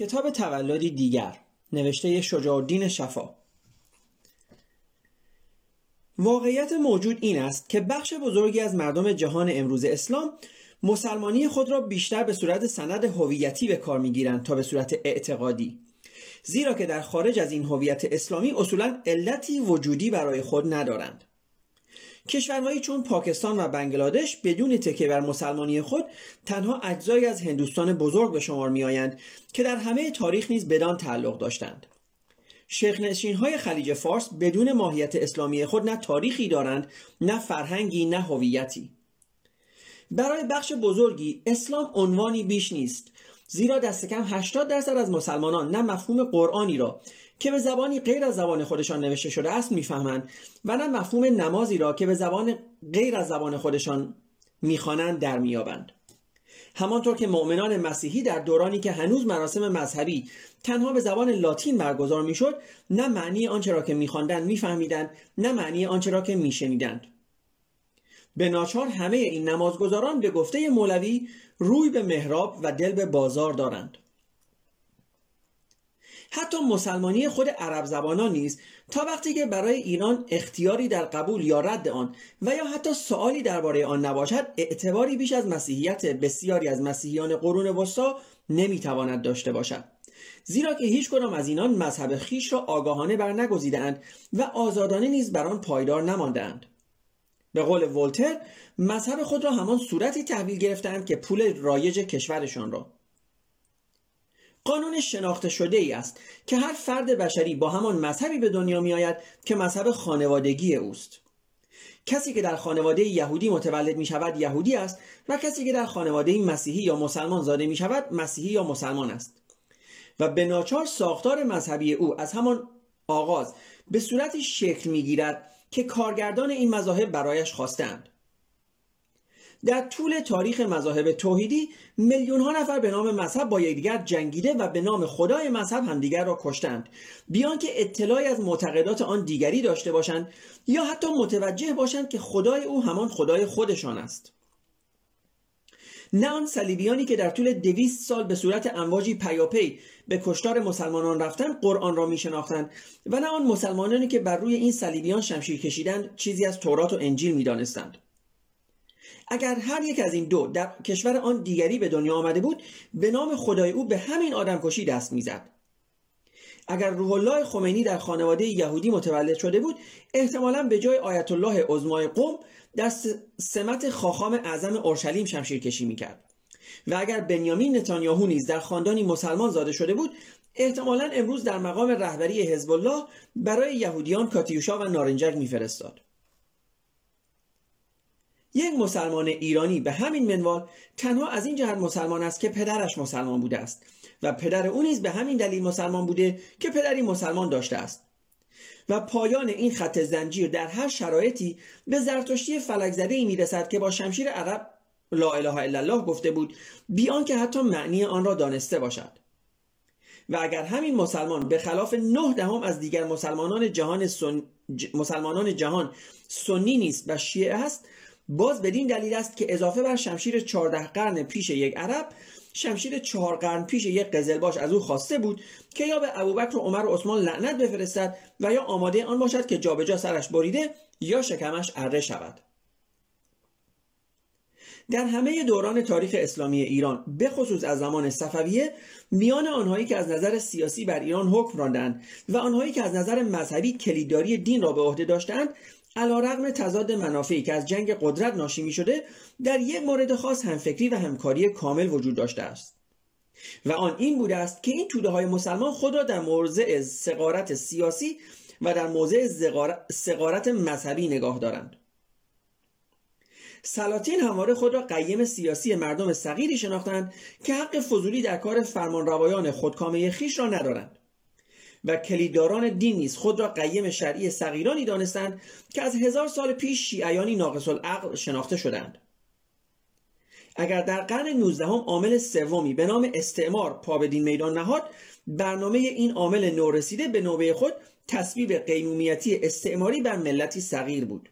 کتاب تولدی دیگر نوشته شجاع الدین شفا. واقعیت موجود این است که بخش بزرگی از مردم جهان امروز اسلام مسلمانی خود را بیشتر به صورت سند هویتی به کار می‌گیرند تا به صورت اعتقادی. زیرا که در خارج از این هویت اسلامی اصولا علتی وجودی برای خود ندارند. کشورهایی چون پاکستان و بنگلادش بدون تکه بر مسلمانی خود تنها اجزایی از هندوستان بزرگ به شمار میآیند که در همه تاریخ نیز بدان تعلق داشتند. شیخ های خلیج فارس بدون ماهیت اسلامی خود نه تاریخی دارند نه فرهنگی نه هویتی. برای بخش بزرگی اسلام عنوانی بیش نیست زیرا دست کم 80 درصد از مسلمانان نه مفهوم قرآنی را که به زبانی غیر از زبان خودشان نوشته شده است می‌فهمند. و نه مفهوم نمازی را که به زبان غیر از زبان خودشان می‌خوانند در میابند همانطور که مؤمنان مسیحی در دورانی که هنوز مراسم مذهبی تنها به زبان لاتین برگزار می‌شد نه معنی آنچه را که میخواندند میفهمیدند نه معنی آنچه را که میشنیدند. به ناچار همه این نمازگزاران به گفته مولوی روی به محراب و دل به بازار دارند. حتی مسلمانی خود عرب زبانان نیز تا وقتی که برای ایران اختیاری در قبول یا رد آن و یا حتی سوالی درباره آن نباشد اعتباری بیش از مسیحیت بسیاری از مسیحیان قرون وسطا نمی‌تواند داشته باشد. زیرا که هیچ کدام از اینان مذهب خیش را آگاهانه بر نگزیدند و آزادانه نیز بر آن پایدار نماندند به قول ولتر مذهب خود را همان صورتی تحویل گرفتند که پول رایج کشورشان را قانون شناخته شده ای است که هر فرد بشری با همان مذهبی به دنیا می آید که مذهب خانوادگی اوست. کسی که در خانواده یهودی متولد می شود یهودی است و کسی که در خانواده مسیحی یا مسلمان زاده می شود مسیحی یا مسلمان است. و به ناچار ساختار مذهبی او از همان آغاز به صورتی شکل می گیرد که کارگردان این مذاهب برایش خواستند در طول تاریخ مذاهب توحیدی میلیون ها نفر به نام مذهب با یکدیگر جنگیده و به نام خدای مذهب همدیگر را کشتند. بیان که اطلاعی از معتقدات آن دیگری داشته باشند یا حتی متوجه باشند که خدای او همان خدای خودشان است. نه آن صلیبیانی که در طول دویست سال به صورت امواجی پیاپی به کشتار مسلمانان رفتند قرآن را میشناختند و نه آن مسلمانانی که بر روی این صلیبیان شمشیر کشیدند چیزی از تورات و انجیل می‌دانستند. اگر هر یک از این دو در کشور آن دیگری به دنیا آمده بود به نام خدای او به همین آدمکشی دست می‌زد. اگر روح الله خمینی در خانواده یهودی متولد شده بود احتمالا به جای آیت الله عظمای قوم در سمت خاخام اعظم اورشلیم شمشیر کشی می‌کرد. و اگر بنیامین نتانیاهو نیز در خاندانی مسلمان زاده شده بود احتمالا امروز در مقام رهبری حزب الله برای یهودیان کاتیوشا و نارنجک میفرستاد. یک مسلمان ایرانی به همین منوال تنها از این جهت مسلمان است که پدرش مسلمان بوده است و پدر او نیز به همین دلیل مسلمان بوده که پدری مسلمان داشته است. و پایان این خط زنجیر در هر شرایطی به زرتشتی فلک زده ای می‌رسد که با شمشیر عرب لا اله الا الله گفته بود بیان که حتی معنی آن را دانسته باشد. و اگر همین مسلمان به خلاف نه دهم از دیگر مسلمانان جهان سن... مسلمانان جهان سنی نیست و شیعه است باز بدین دلیل است که اضافه بر شمشیر 14 قرن پیش یک عرب شمشیر چهار قرن پیش یک قزلباش از او خواسته بود که یا به ابوبکر و عمر و عثمان لعنت بفرستد و یا آماده آن باشد که جابجا سرش بریده یا شکمش اره شود. در همه دوران تاریخ اسلامی ایران به خصوص از زمان صفویه میان آنهایی که از نظر سیاسی بر ایران حکم راندند و آنهایی که از نظر مذهبی کلیدداری دین را به عهده داشتند علا رقم تضاد منافعی که از جنگ قدرت ناشی می شده در یک مورد خاص همفکری و همکاری کامل وجود داشته است. و آن این بوده است که این توده های مسلمان خود را در موضع سقارت سیاسی و در موضع سقارت مذهبی نگاه دارند. سلاطین همواره خود را قیم سیاسی مردم صغیری شناختند که حق فضولی در کار فرمانروایان خودکامه خیش را ندارند. و کلیدداران دین نیز خود را قیم شرعی صغیرانی دانستند که از هزار سال پیش شیعیانی ناقص العقل شناخته شدند. اگر در قرن 19 هم عامل سومی به نام استعمار پا به دین میدان نهاد برنامه این عامل نورسیده به نوبه خود تصویب قیمومیتی استعماری بر ملتی صغیر بود.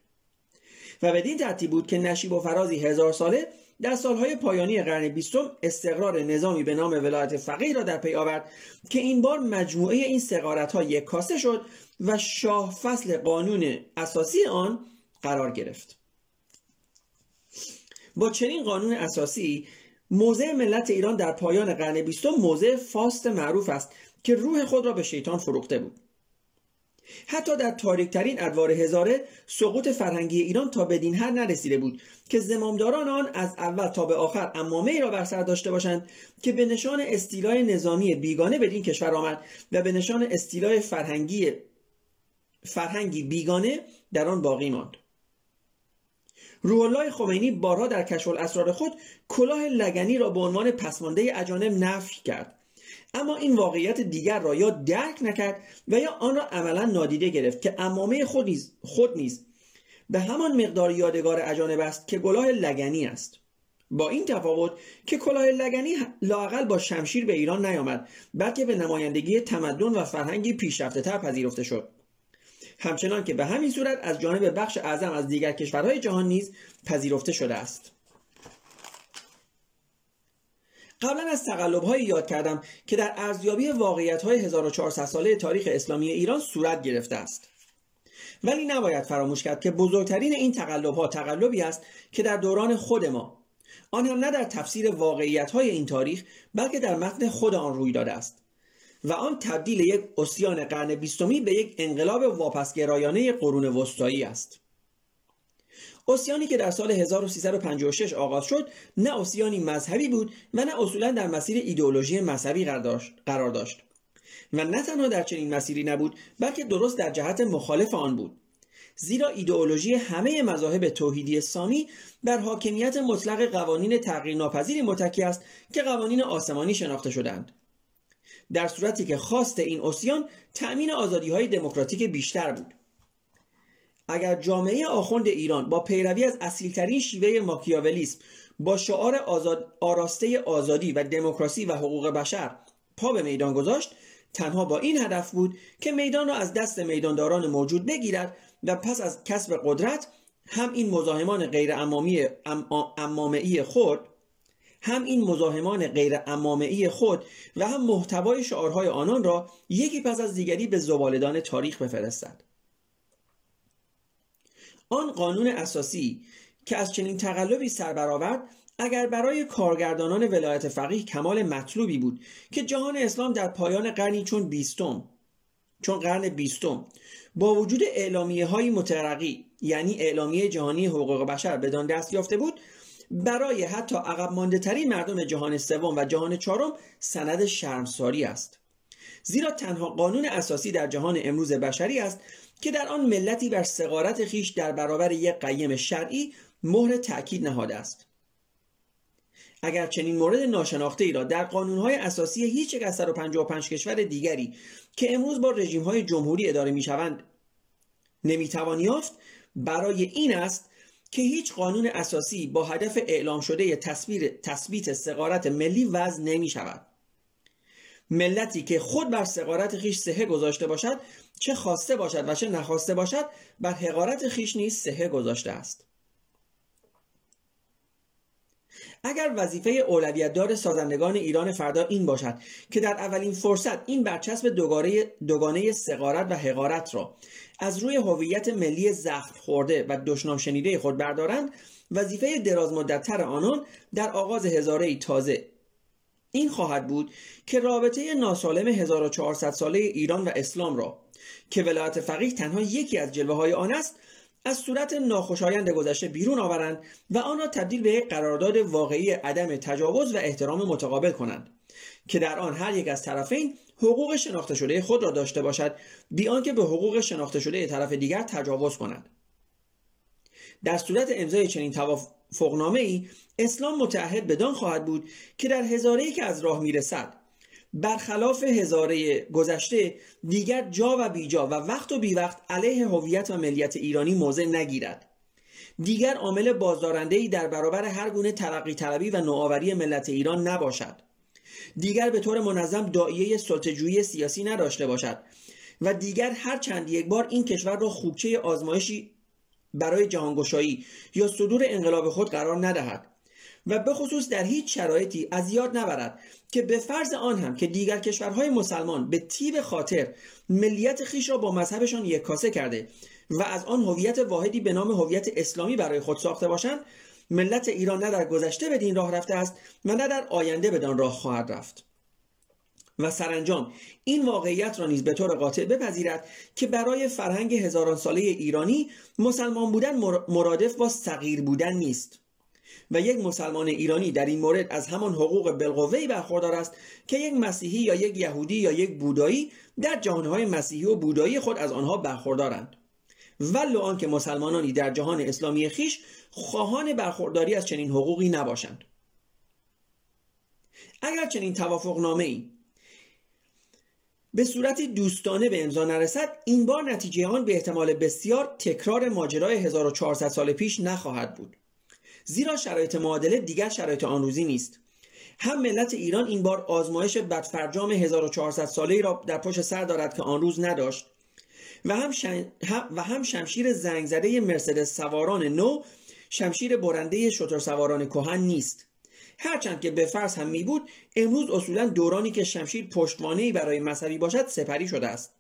و بدین ترتیب بود که نشیب و فرازی هزار ساله در سالهای پایانی قرن بیستم استقرار نظامی به نام ولایت فقیه را در پی آورد که این بار مجموعه این سقارت ها یک کاسه شد و شاه فصل قانون اساسی آن قرار گرفت. با چنین قانون اساسی موضع ملت ایران در پایان قرن بیستم موضع فاست معروف است که روح خود را به شیطان فروخته بود. حتی در تاریکترین ادوار هزاره سقوط فرهنگی ایران تا بدین حد نرسیده بود که زمامداران آن از اول تا به آخر امامه ای را بر سر داشته باشند که به نشان استیلای نظامی بیگانه بدین کشور آمد و به نشان استیلای فرهنگی فرهنگی بیگانه در آن باقی ماند. روح الله خمینی بارها در کشف الاسرار خود کلاه لگنی را به عنوان پسمانده اجانب نفی کرد. اما این واقعیت دیگر را یا درک نکرد و یا آن را عملا نادیده گرفت که امامه خود نیز, خود نیز به همان مقدار یادگار اجانب است که کلاه لگنی است. با این تفاوت که کلاه لگنی لاقل با شمشیر به ایران نیامد بلکه به نمایندگی تمدن و فرهنگی پیشرفته تر پذیرفته شد. همچنان که به همین صورت از جانب بخش اعظم از دیگر کشورهای جهان نیز پذیرفته شده است. قبلا از تقلب یاد کردم که در ارزیابی واقعیت های 1400 ساله تاریخ اسلامی ایران صورت گرفته است. ولی نباید فراموش کرد که بزرگترین این تقلب ها تقلبی است که در دوران خود ما. آن هم نه در تفسیر واقعیت های این تاریخ بلکه در متن خود آن روی داده است. و آن تبدیل یک اسیان قرن بیستمی به یک انقلاب واپسگرایانه قرون وسطایی است. اوسیانی که در سال 1356 آغاز شد نه اوسیانی مذهبی بود و نه اصولا در مسیر ایدئولوژی مذهبی قرار داشت و نه تنها در چنین مسیری نبود بلکه درست در جهت مخالف آن بود. زیرا ایدئولوژی همه مذاهب توحیدی سامی بر حاکمیت مطلق قوانین تغییر ناپذیری متکی است که قوانین آسمانی شناخته شدند در صورتی که خواست این اوسیان تأمین آزادی های دموکراتیک بیشتر بود. اگر جامعه آخوند ایران با پیروی از اصیلترین شیوه ماکیاولیسم با شعار آزاد آراسته آزادی و دموکراسی و حقوق بشر پا به میدان گذاشت تنها با این هدف بود که میدان را از دست میدانداران موجود بگیرد و پس از کسب قدرت هم این مزاحمان غیر امامه خود هم این مزاحمان غیر امامه خود و هم محتوای شعارهای آنان را یکی پس از دیگری به زبالدان تاریخ بفرستد. آن قانون اساسی که از چنین تقلبی سر برآورد اگر برای کارگردانان ولایت فقیه کمال مطلوبی بود که جهان اسلام در پایان قرنی چون بیستم چون قرن بیستم با وجود اعلامیه های مترقی یعنی اعلامیه جهانی حقوق بشر بدان دست یافته بود برای حتی عقب مانده ترین مردم جهان سوم و جهان چهارم سند شرمساری است. زیرا تنها قانون اساسی در جهان امروز بشری است که در آن ملتی بر سقارت خیش در برابر یک قیم شرعی مهر تأکید نهاده است. اگر چنین مورد ناشناخته ای را در قانونهای اساسی هیچ یک از 155 کشور دیگری که امروز با رژیم های جمهوری اداره می شوند نمی‌توان یافت برای این است که هیچ قانون اساسی با هدف اعلام شده تصویر تثبیت سقارت ملی وضع نمی شود ملتی که خود بر سقارت خیش سهه گذاشته باشد چه خواسته باشد و چه نخواسته باشد بر حقارت خیش نیز سهه گذاشته است. اگر وظیفه اولویت دار سازندگان ایران فردا این باشد که در اولین فرصت این برچسب دوگانه, دوگانه سقارت و حقارت را از روی هویت ملی زخم خورده و دشنام شنیده خود بردارند وظیفه دراز مدتتر آنان در آغاز هزاره تازه این خواهد بود که رابطه ناسالم 1400 ساله ایران و اسلام را که ولایت فقیه تنها یکی از جلوه های آن است از صورت ناخوشایند گذشته بیرون آورند و آن را تبدیل به یک قرارداد واقعی عدم تجاوز و احترام متقابل کنند که در آن هر یک از طرفین حقوق شناخته شده خود را داشته باشد بی آنکه به حقوق شناخته شده طرف دیگر تجاوز کنند. در صورت امضای چنین توافقنامه ای اسلام متعهد بدان خواهد بود که در هزاره که از راه می‌رسد. برخلاف هزاره گذشته دیگر جا و بیجا و وقت و بی وقت علیه هویت و ملیت ایرانی موضع نگیرد. دیگر عامل بازدارنده در برابر هر گونه ترقی طلبی و نوآوری ملت ایران نباشد. دیگر به طور منظم دائیه سلطه‌جویی سیاسی نداشته باشد و دیگر هر چند یک بار این کشور را خوبچه آزمایشی برای جهانگشایی یا صدور انقلاب خود قرار ندهد و به خصوص در هیچ شرایطی از یاد نبرد که به فرض آن هم که دیگر کشورهای مسلمان به تیب خاطر ملیت خیش را با مذهبشان یکاسه کرده و از آن هویت واحدی به نام هویت اسلامی برای خود ساخته باشند ملت ایران نه در گذشته بدین راه رفته است و نه در آینده بدان راه خواهد رفت. و سرانجام. این واقعیت را نیز به طور قاطع بپذیرد که برای فرهنگ هزاران ساله ایرانی مسلمان بودن مرادف با صغیر بودن نیست. و یک مسلمان ایرانی در این مورد از همان حقوق بالقوه‌ای برخوردار است که یک مسیحی یا یک یهودی یا یک بودایی در جهانهای مسیحی و بودایی خود از آنها برخوردارند. ولو آنکه مسلمانانی در جهان اسلامی خیش خواهان برخورداری از چنین حقوقی نباشند. اگر چنین توافق نامه ای به صورت دوستانه به امضا نرسد این بار نتیجه آن به احتمال بسیار تکرار ماجرای 1400 سال پیش نخواهد بود. زیرا شرایط معادله دیگر شرایط آن روزی نیست. هم ملت ایران این بار آزمایش بدفرجام 1400 ساله را در پشت سر دارد که آن روز نداشت و هم, و هم شمشیر زنگ زده مرسدس سواران نو شمشیر برنده شتر سواران کهن نیست. هرچند که به فرض هم می بود امروز اصولا دورانی که شمشیر پشتوانه برای مذهبی باشد سپری شده است.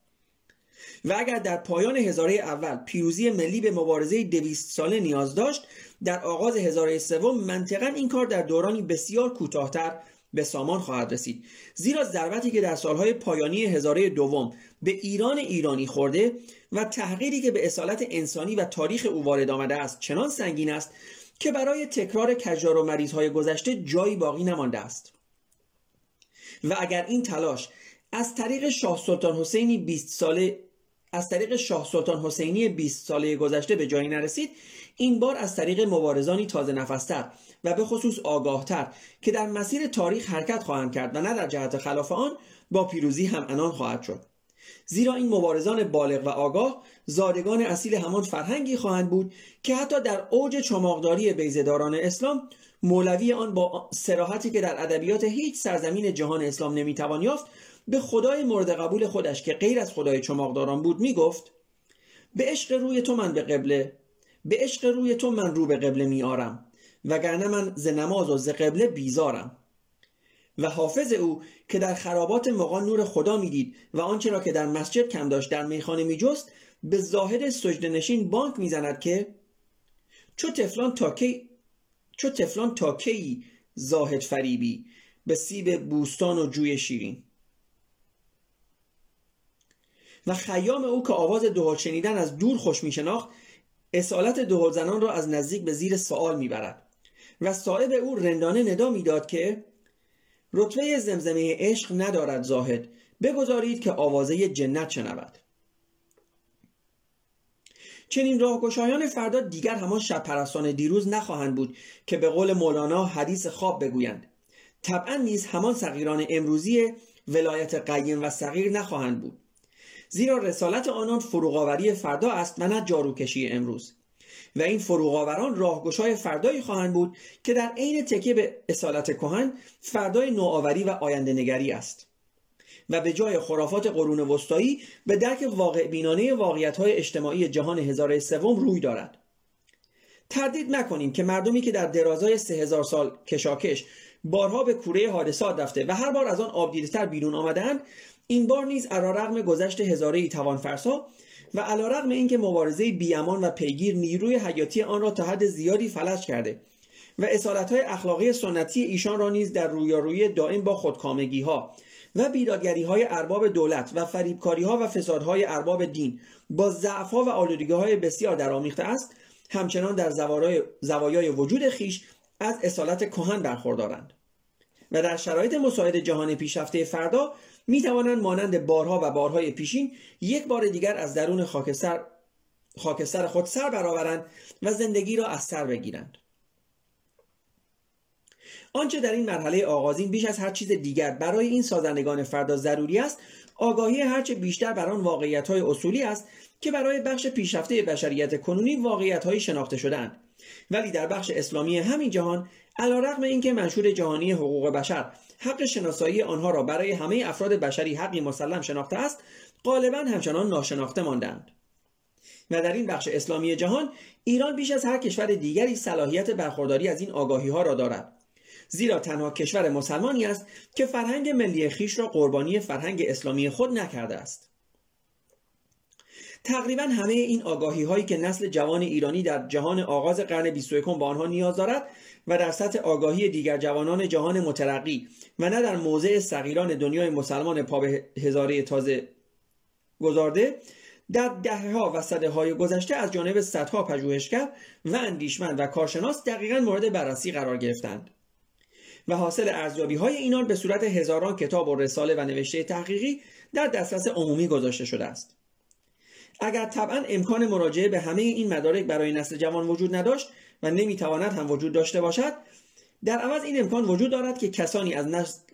و اگر در پایان هزاره اول پیروزی ملی به مبارزه دویست ساله نیاز داشت در آغاز هزاره سوم منطقا این کار در دورانی بسیار کوتاهتر به سامان خواهد رسید. زیرا ضربتی که در سالهای پایانی هزاره دوم به ایران ایرانی خورده و تحقیری که به اصالت انسانی و تاریخ او وارد آمده است چنان سنگین است که برای تکرار کجار و مریضهای گذشته جایی باقی نمانده است. و اگر این تلاش از طریق شاه سلطان حسینی 20 ساله از طریق شاه سلطان حسینی 20 ساله گذشته به جایی نرسید این بار از طریق مبارزانی تازه نفستر و به خصوص آگاهتر که در مسیر تاریخ حرکت خواهند کرد و نه در جهت خلاف آن با پیروزی هم انان خواهد شد. زیرا این مبارزان بالغ و آگاه زادگان اصیل همان فرهنگی خواهند بود که حتی در اوج چماقداری بیزداران اسلام مولوی آن با سراحتی که در ادبیات هیچ سرزمین جهان اسلام نمی‌توان یافت به خدای مورد قبول خودش که غیر از خدای چماقداران بود می‌گفت به عشق روی تو من به قبله به عشق روی تو من رو به قبله میارم وگرنه من ز نماز و ز قبله بیزارم. و حافظ او که در خرابات مقان نور خدا می‌دید و آنچه را که در مسجد کم داشت در میخانه میجست به ظاهر سجده نشین بانک می‌زند که چو تفلان تا کی چو تفلان زاهد فریبی به سیب بوستان و جوی شیرین. و خیام او که آواز دهل شنیدن از دور خوش میشناخت اصالت دهل زنان را از نزدیک به زیر سوال می‌برد و صاحب او رندانه ندا می‌داد که رتبه زمزمه عشق ندارد زاهد. بگذارید که آوازه جنت شنود. چنین راهگشایان فردا دیگر همان شب پرستان دیروز نخواهند بود که به قول مولانا حدیث خواب بگویند. طبعا نیز همان صغیران امروزی ولایت قیم و صغیر نخواهند بود. زیرا رسالت آنان فروغاوری فردا است و نه جاروکشی امروز. و این فروغاوران راهگشای فردایی خواهند بود که در عین تکیه به اصالت کهن فردای نوآوری و آینده نگری است. و به جای خرافات قرون وسطایی به درک واقع بینانه واقعیت های اجتماعی جهان هزاره سوم روی دارد. تردید نکنیم که مردمی که در درازای سه هزار سال کشاکش بارها به کوره حادثات رفته و هر بار از آن آبدیدتر بیرون آمدهاند این بار نیز علیرغم گذشت هزاره ای توان فرسا و علیرغم اینکه مبارزه بیامان و پیگیر نیروی حیاتی آن را تا حد زیادی فلج کرده و اصالت های اخلاقی سنتی ایشان را نیز در رویارویی دائم با خودکامگی ها و بیدادگری های ارباب دولت و فریبکاری ها و فسادهای ارباب دین با ضعف و آلودگی های بسیار درآمیخته است همچنان در زوایای وجود خیش از اصالت کهن برخوردارند. و در شرایط مساعد جهان پیشرفته فردا می توانند مانند بارها و بارهای پیشین یک بار دیگر از درون خاکستر خاکستر خود سر برآورند و زندگی را از سر بگیرند. آنچه در این مرحله آغازین بیش از هر چیز دیگر برای این سازندگان فردا ضروری است آگاهی هرچه بیشتر بر آن واقعیت های اصولی است که برای بخش پیشرفته بشریت کنونی واقعیت های شناخته شدهاند. ولی در بخش اسلامی همین جهان علیرغم اینکه منشور جهانی حقوق بشر حق شناسایی آنها را برای همه افراد بشری حقی مسلم شناخته است غالبا همچنان ناشناخته ماندند. و در این بخش اسلامی جهان ایران بیش از هر کشور دیگری صلاحیت برخورداری از این آگاهی ها را دارد. زیرا تنها کشور مسلمانی است که فرهنگ ملی خیش را قربانی فرهنگ اسلامی خود نکرده است. تقریبا همه این آگاهی هایی که نسل جوان ایرانی در جهان آغاز قرن 21 با آنها نیاز دارد و در سطح آگاهی دیگر جوانان جهان مترقی و نه در موضع صغیران دنیای مسلمان پا به هزاره تازه گذارده در دهه ها و صده های گذشته از جانب صدها پژوهشگر و اندیشمند و کارشناس دقیقا مورد بررسی قرار گرفتند و حاصل ارزیابی های اینان به صورت هزاران کتاب و رساله و نوشته تحقیقی در دسترس عمومی گذاشته شده است. اگر طبعا امکان مراجعه به همه این مدارک برای نسل جوان وجود نداشت و نمی‌تواند هم وجود داشته باشد در عوض این امکان وجود دارد که کسانی از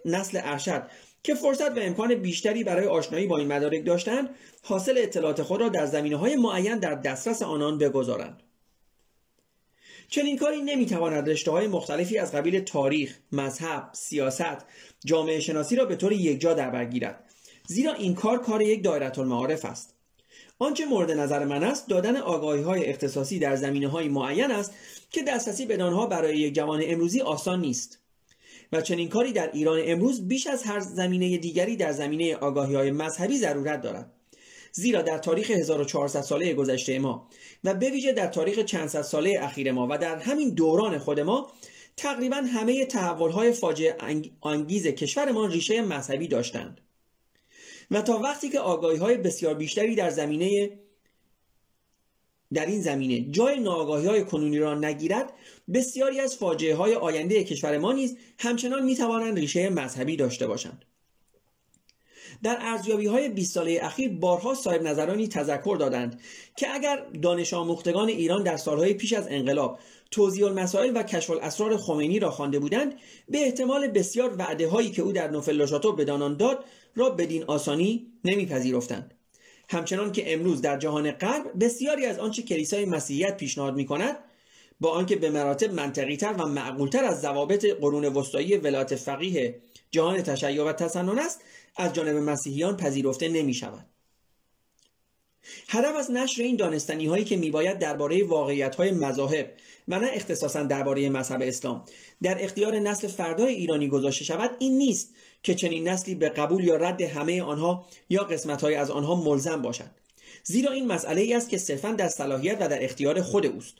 نسل ارشد که فرصت و امکان بیشتری برای آشنایی با این مدارک داشتند حاصل اطلاعات خود را در زمینه های معین در دسترس آنان بگذارند. چنین کاری نمی‌تواند رشته های مختلفی از قبیل تاریخ، مذهب، سیاست، جامعه شناسی را به طور یکجا در بر گیرد زیرا این کار کار یک دایره المعارف است. آنچه مورد نظر من است دادن آگاهی های اختصاصی در زمینه های معین است که دسترسی به آنها برای یک جوان امروزی آسان نیست. و چنین کاری در ایران امروز بیش از هر زمینه دیگری در زمینه آگاهی های مذهبی ضرورت دارد. زیرا در تاریخ 1400 ساله گذشته ما و به ویژه در تاریخ چند صد ساله اخیر ما و در همین دوران خود ما تقریبا همه تحولهای فاجعه انگیز کشورمان ریشه مذهبی داشتند. و تا وقتی که آگاهی های بسیار بیشتری در زمینه در این زمینه جای ناآگاهی های کنونی را نگیرد بسیاری از فاجعه های آینده کشور ما نیز همچنان می توانند ریشه مذهبی داشته باشند. در ارزیابی های 20 ساله اخیر بارها صاحب نظرانی تذکر دادند که اگر دانش آموختگان ایران در سالهای پیش از انقلاب توضیح المسائل و کشف الاسرار خمینی را خوانده بودند به احتمال بسیار وعده هایی که او در نوفل شاتو بدانان داد را بدین آسانی نمیپذیرفتند همچنان که امروز در جهان غرب بسیاری از آنچه کلیسای مسیحیت پیشنهاد می کند با آنکه به مراتب منطقی تر و معقول تر از ضوابط قرون وسطایی ولایت فقیه جهان تشیع و تسنن است از جانب مسیحیان پذیرفته نمی شود. هدف از نشر این دانستنی هایی که میباید درباره واقعیت های مذاهب و نه اختصاصا درباره مذهب اسلام در اختیار نسل فردای ایرانی گذاشته شود این نیست که چنین نسلی به قبول یا رد همه آنها یا قسمت های از آنها ملزم باشد. زیرا این مسئله ای است که صرفا در صلاحیت و در اختیار خود اوست.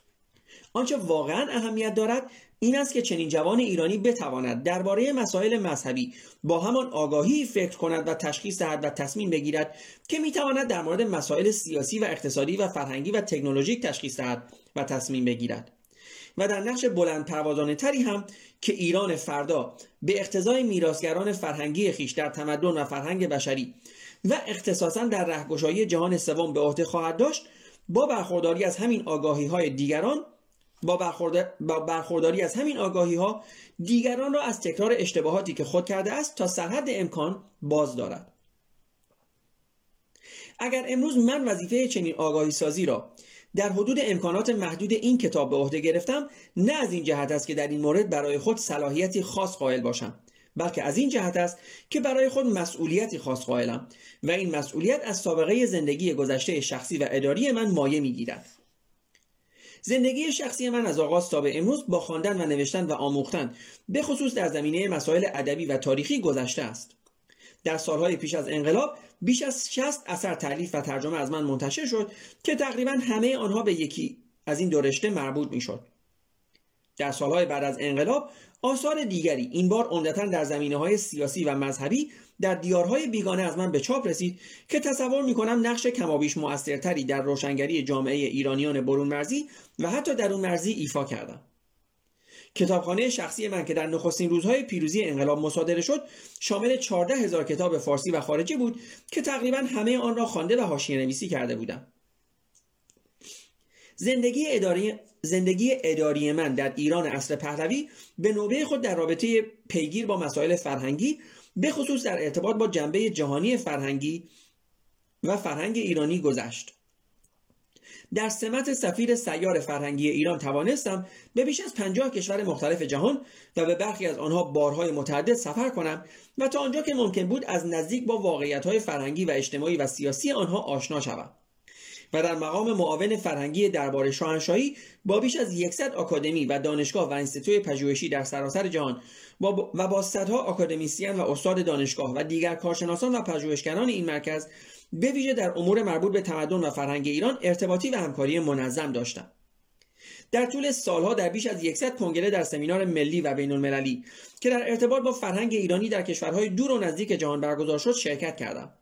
آنچه واقعا اهمیت دارد این است که چنین جوان ایرانی بتواند درباره مسائل مذهبی با همان آگاهی فکر کند و تشخیص دهد و تصمیم بگیرد که می‌تواند در مورد مسائل سیاسی و اقتصادی و فرهنگی و تکنولوژیک تشخیص دهد و تصمیم بگیرد. و در نقش بلند پروازانه تری هم که ایران فردا به اقتضای میراثگران فرهنگی خیش در تمدن و فرهنگ بشری و اختصاصا در رهگشایی جهان سوم به عهده خواهد داشت با برخورداری از همین آگاهی های دیگران با, برخورداری از همین آگاهی ها دیگران را از تکرار اشتباهاتی که خود کرده است تا سرحد امکان باز دارد. اگر امروز من وظیفه چنین آگاهی سازی را در حدود امکانات محدود این کتاب به عهده گرفتم نه از این جهت است که در این مورد برای خود صلاحیتی خاص قائل باشم بلکه از این جهت است که برای خود مسئولیتی خاص قائلم و این مسئولیت از سابقه زندگی گذشته شخصی و اداری من مایه می‌گیرد. زندگی شخصی من از آغاز تا به امروز با خواندن و نوشتن و آموختن به خصوص در زمینه مسائل ادبی و تاریخی گذشته است. در سالهای پیش از انقلاب بیش از 60 اثر تعلیف و ترجمه از من منتشر شد که تقریبا همه آنها به یکی از این دو رشته مربوط می‌شد. در سالهای بعد از انقلاب آثار دیگری این بار عمدتا در زمینه های سیاسی و مذهبی در دیارهای بیگانه از من به چاپ رسید که تصور می‌کنم نقش کمابیش موثرتری در روشنگری جامعه ایرانیان برون مرزی و حتی درون مرزی ایفا کردم. کتابخانه شخصی من که در نخستین روزهای پیروزی انقلاب مصادره شد شامل 14 هزار کتاب فارسی و خارجی بود که تقریبا همه آن را خوانده و حاشیه نویسی کرده بودم. زندگی اداری زندگی اداری من در ایران اصر پهلوی به نوبه خود در رابطه پیگیر با مسائل فرهنگی به خصوص در ارتباط با جنبه جهانی فرهنگی و فرهنگ ایرانی گذشت. در سمت سفیر سیار فرهنگی ایران توانستم به بیش از پنجاه کشور مختلف جهان و به برخی از آنها بارهای متعدد سفر کنم و تا آنجا که ممکن بود از نزدیک با واقعیتهای فرهنگی و اجتماعی و سیاسی آنها آشنا شوم و در مقام معاون فرهنگی دربار شاهنشاهی با بیش از 100 آکادمی و دانشگاه و انستیتوی پژوهشی در سراسر جهان و با صدها آکادمیسین و استاد دانشگاه و دیگر کارشناسان و پژوهشگران این مرکز به ویژه در امور مربوط به تمدن و فرهنگ ایران ارتباطی و همکاری منظم داشتم در طول سالها در بیش از 100 کنگره در سمینار ملی و بین المللی که در ارتباط با فرهنگ ایرانی در کشورهای دور و نزدیک جهان برگزار شد شرکت کردم.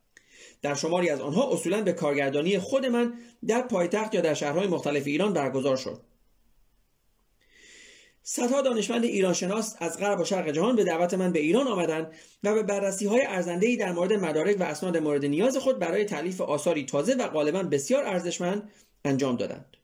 در شماری از آنها اصولا به کارگردانی خود من در پایتخت یا در شهرهای مختلف ایران برگزار شد. صدها دانشمند ایرانشناس از غرب و شرق جهان به دعوت من به ایران آمدند و به بررسی های ارزنده در مورد مدارک و اسناد مورد نیاز خود برای تعلیف آثاری تازه و غالبا بسیار ارزشمند انجام دادند.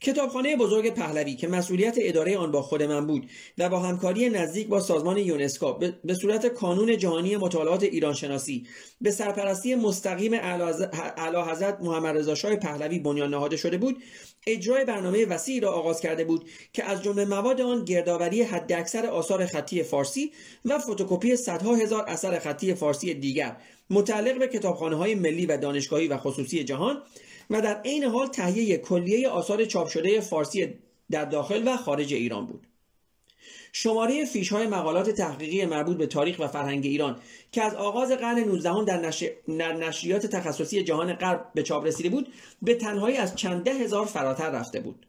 کتابخانه بزرگ پهلوی که مسئولیت اداره آن با خود من بود و با همکاری نزدیک با سازمان یونسکو به صورت کانون جهانی مطالعات ایران شناسی به سرپرستی مستقیم اعلی حضرت محمد رضا شاه پهلوی بنیان نهاده شده بود اجرای برنامه وسیعی را آغاز کرده بود که از جمله مواد آن گردآوری حداکثر آثار خطی فارسی و فتوکپی صدها هزار اثر خطی فارسی دیگر متعلق به کتابخانه های ملی و دانشگاهی و خصوصی جهان و در عین حال تهیه کلیه آثار چاپ شده فارسی در داخل و خارج ایران بود. شماره فیش های مقالات تحقیقی مربوط به تاریخ و فرهنگ ایران که از آغاز قرن 19 در, نشر... نشریات تخصصی جهان غرب به چاپ رسیده بود به تنهایی از چند ده هزار فراتر رفته بود.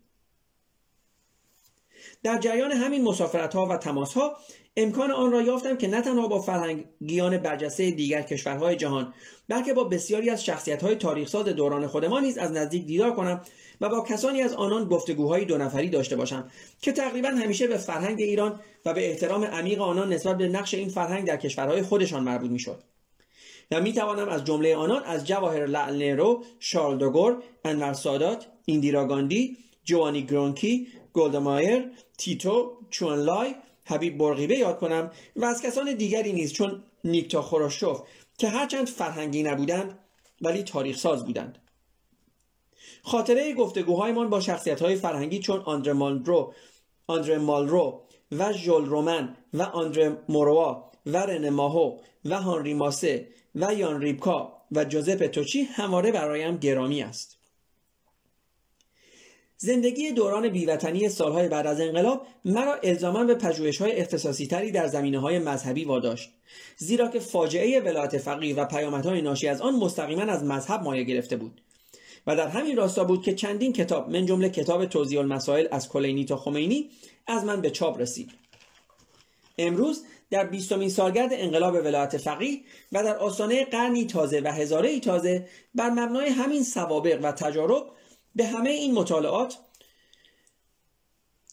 در جریان همین مسافرت ها و تماس ها امکان آن را یافتم که نه تنها با فرهنگیان برجسته دیگر کشورهای جهان بلکه با بسیاری از شخصیت های تاریخساز دوران خودمان نیز از نزدیک دیدار کنم و با کسانی از آنان گفتگوهای دو نفری داشته باشم که تقریبا همیشه به فرهنگ ایران و به احترام عمیق آنان نسبت به نقش این فرهنگ در کشورهای خودشان مربوط می‌شد. و می توانم از جمله آنان از جواهر لعل نیرو، شارل دوگور، انور سادات، ایندیرا گاندی، جوانی گرونکی، گولدمایر، تیتو، چونلای حبیب برغیبه یاد کنم و از کسان دیگری نیز چون نیکتا خروشوف که هرچند فرهنگی نبودند ولی تاریخ ساز بودند. خاطره گفتگوهایمان با شخصیت های فرهنگی چون آندر مالرو آندر مالرو و ژول رومن و آندر موروا و رن ماهو و هانری ماسه و یان ریبکا و جوزپ توچی همواره برایم گرامی است. زندگی دوران بیوطنی سالهای بعد از انقلاب مرا الزاما به پژوهش‌های اختصاصی تری در زمینه های مذهبی واداشت. زیرا که فاجعه ولایت فقیه و پیامدهای ناشی از آن مستقیما از مذهب مایه گرفته بود. و در همین راستا بود که چندین کتاب من جمله کتاب توضیح المسائل از کلینی تا خمینی از من به چاپ رسید. امروز در بیستمین سالگرد انقلاب ولایت فقیه و در آستانه قرنی تازه و هزاره تازه بر مبنای همین سوابق و تجارب به همه این مطالعات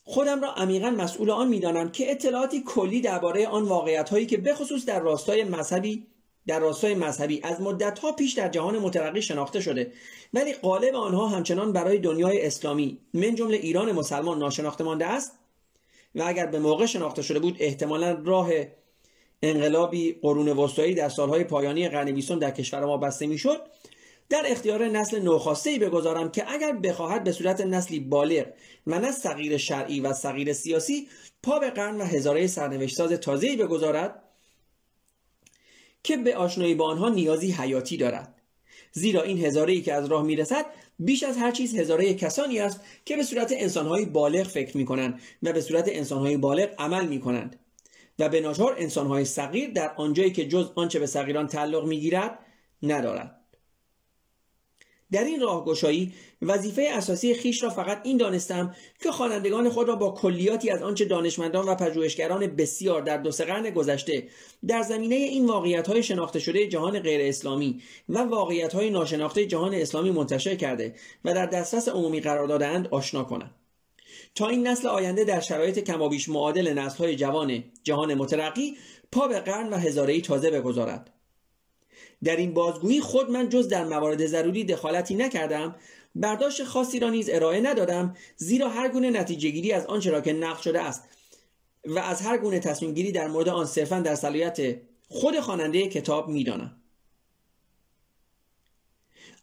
خودم را عمیقا مسئول آن می‌دانم که اطلاعاتی کلی درباره آن واقعیت هایی که بخصوص در راستای مذهبی در راستای مذهبی از مدت ها پیش در جهان مترقی شناخته شده. ولی قالب آنها همچنان برای دنیای اسلامی من جمله ایران مسلمان ناشناخته مانده است و اگر به موقع شناخته شده بود احتمالا راه انقلابی قرون وسطایی در سالهای پایانی قرن بیستم در کشور ما بسته می‌شد. در اختیار نسل نوخاسته ای بگذارم که اگر بخواهد به صورت نسلی بالغ و نه صغیر شرعی و صغیر سیاسی پا به قرن و هزاره سرنوشتساز تازه‌ای بگذارد که به آشنایی با آنها نیازی حیاتی دارد. زیرا این هزاره ای که از راه می‌رسد بیش از هر چیز هزاره کسانی است که به صورت انسانهای بالغ فکر می کنند و به صورت انسانهای بالغ عمل می کنند و به ناچار انسانهای صغیر در آنجایی که جز آنچه به صغیران تعلق می‌گیرد ندارد. در این راهگشایی وظیفه اساسی خیش را فقط این دانستم که خوانندگان خود را با کلیاتی از آنچه دانشمندان و پژوهشگران بسیار در دو قرن گذشته در زمینه این واقعیت های شناخته شده جهان غیر اسلامی و واقعیت های ناشناخته جهان اسلامی منتشر کرده و در دسترس عمومی قرار دادهاند آشنا کنم. تا این نسل آینده در شرایط کمابیش معادل نسل های جوان جهان مترقی پا به قرن و هزاره تازه بگذارد. در این بازگویی خود من جز در موارد ضروری دخالتی نکردم. برداشت خاصی را نیز ارائه ندادم زیرا هر گونه نتیجه گیری از آنچه را که نقل شده است و از هر گونه تصمیم گیری در مورد آن صرفا در صلاحیت خود خواننده کتاب می‌دانم.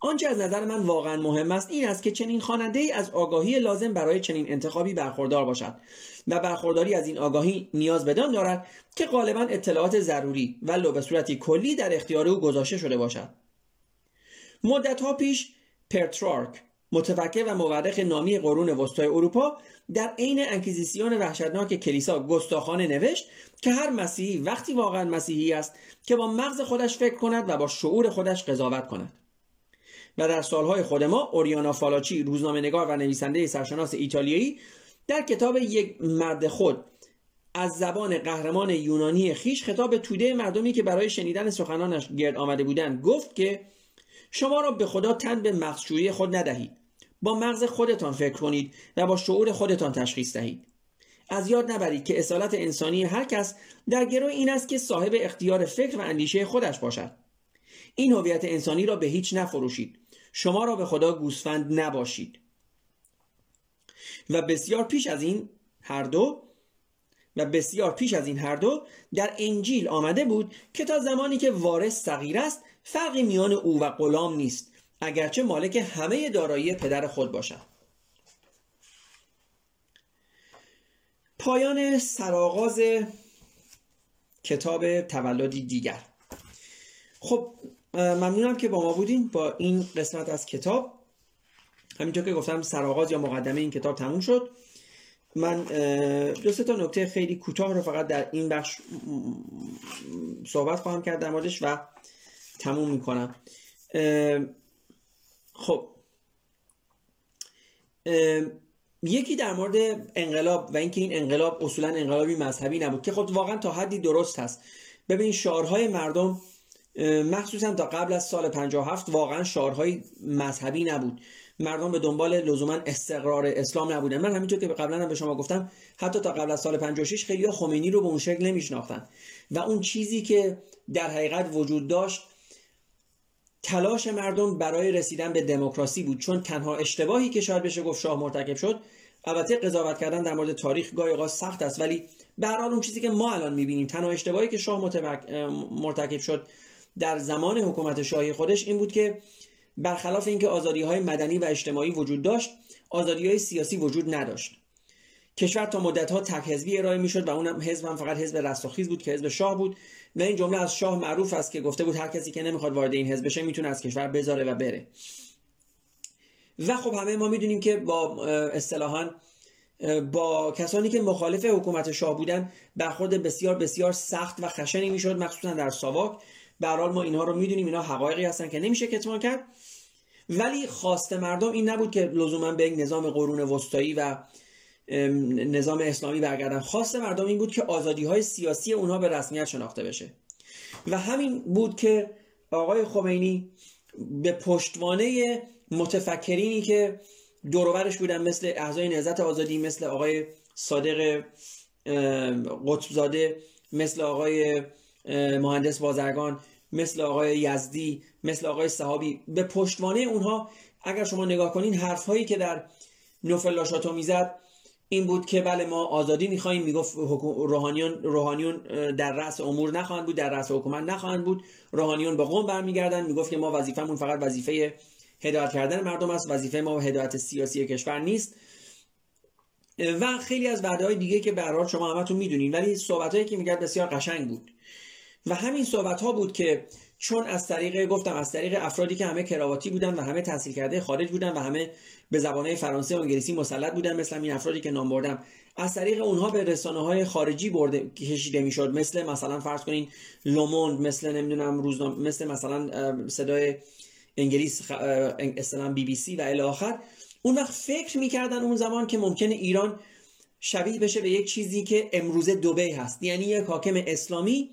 آنچه از نظر من واقعا مهم است این است که چنین خواننده ای از آگاهی لازم برای چنین انتخابی برخوردار باشد و برخورداری از این آگاهی نیاز بدان دارد که غالبا اطلاعات ضروری ولو به صورتی کلی در اختیار او گذاشته شده باشد. مدت ها پیش پرترارک متفکر و مورخ نامی قرون وسطای اروپا در عین انکیزیسیون وحشتناک کلیسا گستاخانه نوشت که هر مسیحی وقتی واقعا مسیحی است که با مغز خودش فکر کند و با شعور خودش قضاوت کند. و در سالهای خود ما اوریانا فالاچی روزنامه نگار و نویسنده سرشناس ایتالیایی در کتاب یک مرد خود از زبان قهرمان یونانی خیش خطاب به توده مردمی که برای شنیدن سخنانش گرد آمده بودند گفت که شما را به خدا تن به مغزشویی خود ندهید. با مغز خودتان فکر کنید و با شعور خودتان تشخیص دهید. از یاد نبرید که اصالت انسانی هر کس در گروه این است که صاحب اختیار فکر و اندیشه خودش باشد. این هویت انسانی را به هیچ نفروشید. شما را به خدا گوسفند نباشید. و بسیار پیش از این هر دو و بسیار پیش از این هر دو در انجیل آمده بود که تا زمانی که وارث صغیر است فرقی میان او و غلام نیست اگرچه مالک همه دارایی پدر خود باشد. پایان سرآغاز کتاب تولدی دیگر. خب ممنونم که با ما بودین با این قسمت از کتاب. همینطور که گفتم سرآغاز یا مقدمه این کتاب تموم شد. من دو سه تا نکته خیلی کوتاه رو فقط در این بخش صحبت خواهم کرد در موردش و تموم می‌کنم. خب. یکی در مورد انقلاب و اینکه این انقلاب اصولا انقلابی مذهبی نبود که خب واقعا تا حدی درست هست. ببین شعارهای مردم مخصوصا تا قبل از سال 57 واقعا شعارهای مذهبی نبود. مردم به دنبال لزوما استقرار اسلام نبودن. من همینطور که قبلا هم به شما گفتم حتی تا قبل از سال 56 خیلی خمینی رو به اون شکل نمیشناختن. و اون چیزی که در حقیقت وجود داشت تلاش مردم برای رسیدن به دموکراسی بود. چون تنها اشتباهی که شاید بشه گفت شاه مرتکب شد البته قضاوت کردن در مورد تاریخ گاهی اوقات سخت است. ولی به هر اون چیزی که ما الان می‌بینیم تنها اشتباهی که شاه مرتکب شد در زمان حکومت شاهی خودش این بود که برخلاف اینکه آزادی های مدنی و اجتماعی وجود داشت آزادی های سیاسی وجود نداشت. کشور تا مدت ها تک حزبی ارائه می‌شد و اون حزب هم فقط حزب رستاخیز بود که حزب شاه بود. و این جمله از شاه معروف است که گفته بود هر کسی که نمی‌خواد وارد این حزب بشه می‌تونه از کشور بذاره و بره. و خب همه ما می‌دونیم که با اصطلاحا با کسانی که مخالف حکومت شاه بودن برخورد بسیار بسیار سخت و خشنی می‌شد مخصوصا در ساواک. به ما اینها رو می‌دونیم اینا حقایقی هستن که نمیشه کتمان کرد. ولی خواست مردم این نبود که لزوما به یک نظام قرون وسطایی و نظام اسلامی برگردن. خواست مردم این بود که آزادی های سیاسی اونها به رسمیت شناخته بشه. و همین بود که آقای خمینی به پشتوانه متفکرینی که دوروبرش بودن مثل اعضای نهضت آزادی مثل آقای صادق قطبزاده مثل آقای مهندس بازرگان مثل آقای یزدی مثل آقای صحابی به پشتوانه اونها اگر شما نگاه کنین حرف هایی که در نوفل لاشاتو می‌زد این بود که بله ما آزادی می‌خواهیم. می‌گفت روحانیون روحانیون در رأس امور نخواهند بود در رأس حکومت نخواهند بود. روحانیون به قوم برمیگردن. می‌گفت که ما وظیفمون فقط وظیفه هدایت کردن مردم است. وظیفه ما هدایت سیاسی کشور نیست. و خیلی از وعده های دیگه که به شما همتون می‌دونین. ولی صحبت هایی که میگرد بسیار قشنگ بود. و همین صحبت ها بود که چون از طریق گفتم از طریق افرادی که همه کراواتی بودن و همه تحصیل کرده خارج بودن و همه به زبانهای فرانسه و انگلیسی مسلط بودن مثل این افرادی که نام بردم. از طریق اونها به رسانه های خارجی برده کشیده می‌شد. مثل مثلا فرض کنین لوموند مثل نمی‌دونم روزنامه مثل مثلا صدای انگلیس اصطلاحا بی بی سی و الی آخر. اون وقت فکر می‌کردن اون زمان که ممکنه ایران شبیه بشه به یک چیزی که امروزه دبی هست. یعنی یک حاکم اسلامی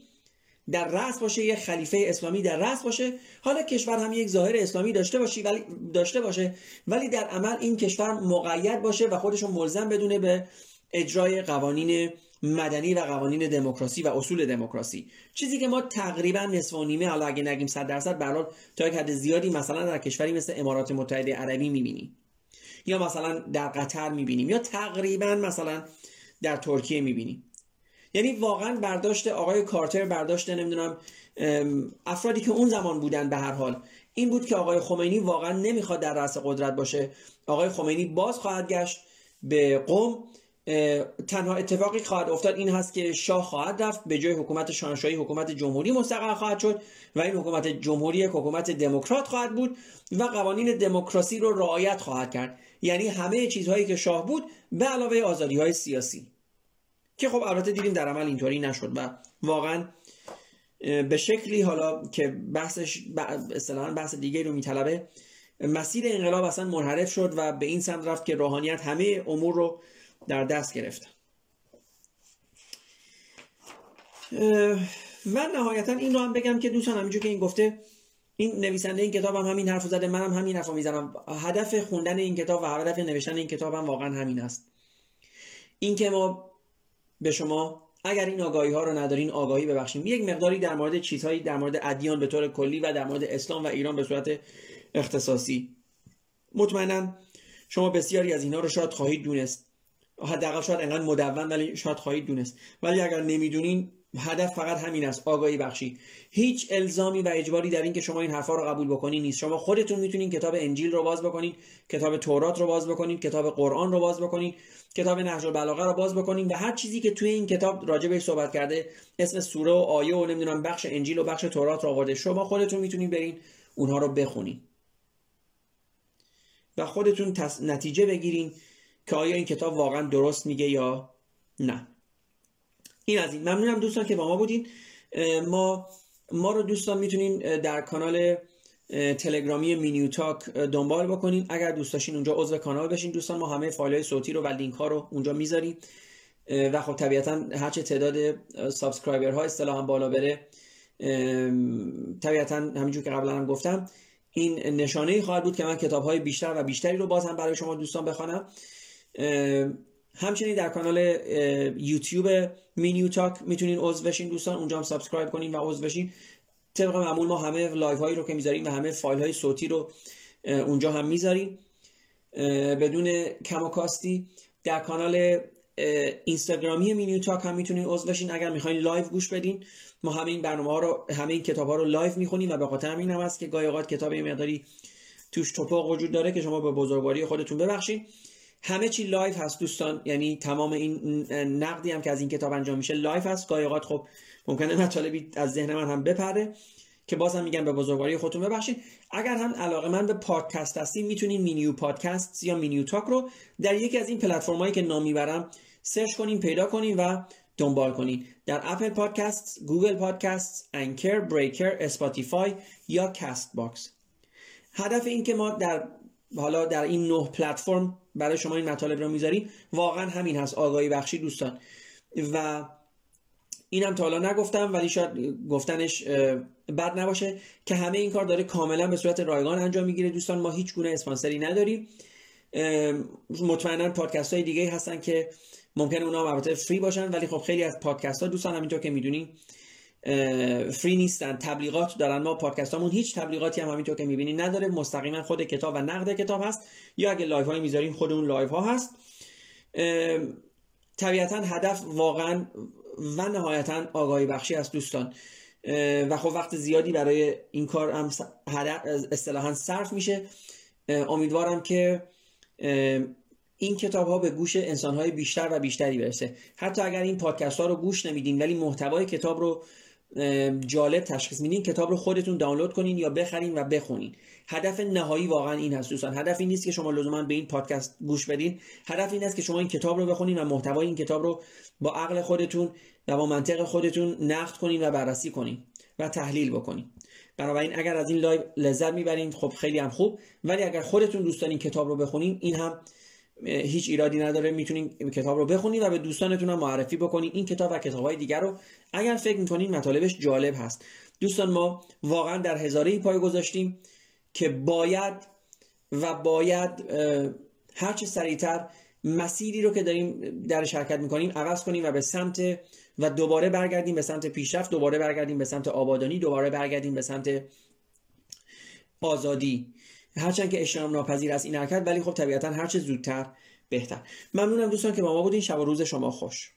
در رأس باشه یک خلیفه اسلامی در رأس باشه. حالا کشور هم یک ظاهر اسلامی داشته باشه ولی داشته باشه. ولی در عمل این کشور مقید باشه و خودش ملزم بدونه به اجرای قوانین مدنی و قوانین دموکراسی و اصول دموکراسی. چیزی که ما تقریبا نصف و نیمه حالا اگه نگیم 100 درصد برای تا یک حد زیادی مثلا در کشوری مثل امارات متحده عربی می‌بینیم یا مثلا در قطر می‌بینیم. یا تقریبا مثلا در ترکیه می‌بینیم یعنی واقعا برداشت آقای کارتر برداشت نمی‌دونم افرادی که اون زمان بودن به هر حال. این بود که آقای خمینی واقعا نمی‌خواد در رأس قدرت باشه. آقای خمینی باز خواهد گشت به قوم تنها اتفاقی خواهد افتاد این هست که شاه خواهد رفت. به جای حکومت شاهنشاهی حکومت جمهوری مستقر خواهد شد و این حکومت جمهوری حکومت دموکرات خواهد بود و قوانین دموکراسی رو رعایت خواهد کرد. یعنی همه چیزهایی که شاه بود به علاوه آزادی های سیاسی. که خب البته دیدیم در عمل اینطوری نشد و واقعا به شکلی حالا که بحثش اصطلاحا بحث دیگه رو میطلبه مسیر انقلاب اصلا منحرف شد و به این سمت رفت که روحانیت همه امور رو در دست گرفت. و نهایتا این رو هم بگم که دوستان همینجور که این گفته این نویسنده این کتاب هم همین حرف زده منم همین حرف می‌زنم. هدف خوندن این کتاب و هدف نوشتن این کتاب هم واقعا همین است. این که ما به شما اگر این آگاهی ها رو ندارین آگاهی ببخشیم. یک مقداری در مورد چیزهایی در مورد ادیان به طور کلی و در مورد اسلام و ایران به صورت اختصاصی. مطمئنا شما بسیاری از اینها رو شاید خواهید دونست. حداقل شاید انقدر مدون ولی شاید خواهید دونست. ولی اگر نمی‌دونین هدف فقط همین است آگاهی بخشی. هیچ الزامی و اجباری در این که شما این حرفا رو قبول بکنین نیست. شما خودتون می‌تونین کتاب انجیل رو باز بکنین کتاب تورات رو باز بکنین کتاب قرآن رو باز بکنین. کتاب نهج البلاغه رو باز بکنین و هر چیزی که توی این کتاب راجع بهش صحبت کرده اسم سوره و آیه و نمی‌دونم بخش انجیل و بخش تورات رو آورده. شما خودتون می‌تونین برین اونها رو بخونین. و خودتون نتیجه بگیرین که آیا این کتاب واقعا درست میگه یا نه. این از این. ممنونم دوستان که با ما بودین. ما ما رو دوستان می‌تونین در کانال تلگرامی مینیو تاک دنبال بکنین. اگر دوست داشتین اونجا عضو کانال بشین دوستان ما همه فایل های صوتی رو و لینک ها رو اونجا می‌ذاریم. و خب طبیعتا هرچه تعداد subscriber ها اصطلاحا بالا بره طبیعتا همینجور که قبلا هم گفتم این نشانه ای خواهد بود که من کتاب های بیشتر و بیشتری رو باز هم برای شما دوستان بخوانم. همچنین در کانال یوتیوب مینیو تاک می‌تونین عضو بشین دوستان. اونجا هم subscribe کنین و عضو بشین. طبق معمول ما همه live هایی رو که می‌ذاریم و همه فایل های صوتی رو اونجا هم می‌ذاریم. بدون کم و کاستی در کانال اینستاگرامی مینیو تاک هم می‌تونین عضو بشین. اگر می‌خواین live گوش بدین ما همه این برنامه ها رو همه این کتاب ها رو live می‌خونیم و به خاطر همین هم هست که گاهی اوقات کتاب مقداری توش تپق وجود داره که شما به بزرگواری خودتون ببخشید. همه چی live هست دوستان. یعنی تمام این نقدی هم که از این کتاب انجام میشه live هست. گاهی اوقات خب ممکنه مطالبی از ذهن من هم بپره که بازم میگم به بزرگواری خودتون ببخشید. اگر هم علاقه‌مند به پادکست هستین می‌تونین مینیو پادکست یا مینیو تاک رو در یکی از این پلتفرمایی که نام می‌برم search کنین پیدا کنین و دنبال کنین. در Apple Podcast، Google Podcast، Anchor، Breaker، Spotify یا Castbox هدف این که ما در حالا در این نه پلتفرم برای شما این مطالب رو می‌ذاریم واقعا همین هست. آگاهی بخشی دوستان. و اینم تا حالا نگفتم ولی شاید گفتنش بد نباشه که همه این کار داره کاملا به صورت رایگان انجام می‌گیره. دوستان ما هیچ گونه اسپانسری نداریم. مطمئنا پادکست های دیگه هستن که ممکنه اونا البته free باشن ولی خب خیلی از پادکست ها دوستان همینطور که می‌دونیم free نیستن. تبلیغات دارن. ما پادکستمون هیچ تبلیغاتی هم همینطور که می‌بینین نداره. مستقیما خود کتاب و نقد کتاب هست. یا اگه live های می‌ذارین خود اون live ها هست طبیعتا هدف واقعا و نهایتا آگاهی بخشی است دوستان. و خب وقت زیادی برای این کار هم اصطلاحا صرف میشه. امیدوارم که این کتاب ها به گوش انسان های بیشتر و بیشتری برسه. حتی اگر این پادکست ها رو گوش نمیدین ولی محتوای کتاب رو جالب تشخیص میدین کتاب رو خودتون دانلود کنین یا بخرین و بخونین. هدف نهایی واقعا این هست دوستان. هدف این نیست که شما لزوما به این پادکست گوش بدین. هدف این است که شما این کتاب رو بخونین و محتوای این کتاب رو با عقل خودتون و با منطق خودتون نقد کنین و بررسی کنین و تحلیل بکنین. بنابراین اگر از این live لذت می‌برین خب خیلی هم خوب. ولی اگر خودتون دوست دارین کتاب رو بخونین این هم هیچ ایرادی نداره می‌تونین کتاب رو بخونید و به دوستانتون هم معرفی بکنید این کتاب و کتاب های دیگر رو. اگر فکر می‌کنین مطالبش جالب هست. دوستان ما واقعا در هزاره پای گذاشتیم که باید و باید هرچه سریعتر مسیری رو که داریم در شرکت می‌کنیم عوض کنیم و به سمت و دوباره برگردیم به سمت پیشرفت دوباره برگردیم به سمت آبادانی دوباره برگردیم به سمت آزادی. هرچند که اجتناب ناپذیر است این حرکت ولی خب طبیعتا هرچه زودتر بهتر. ممنونم دوستان که با ما بودین. شب و روز شما خوش.